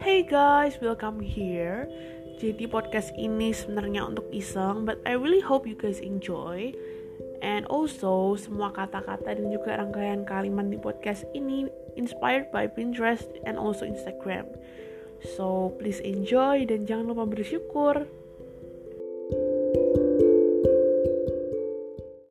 Hey guys, welcome here. Jadi podcast ini sebenarnya untuk iseng, but I really hope you guys enjoy. And also, semua kata-kata dan juga rangkaian kalimat di podcast ini inspired by Pinterest and also Instagram. So, please enjoy dan jangan lupa bersyukur.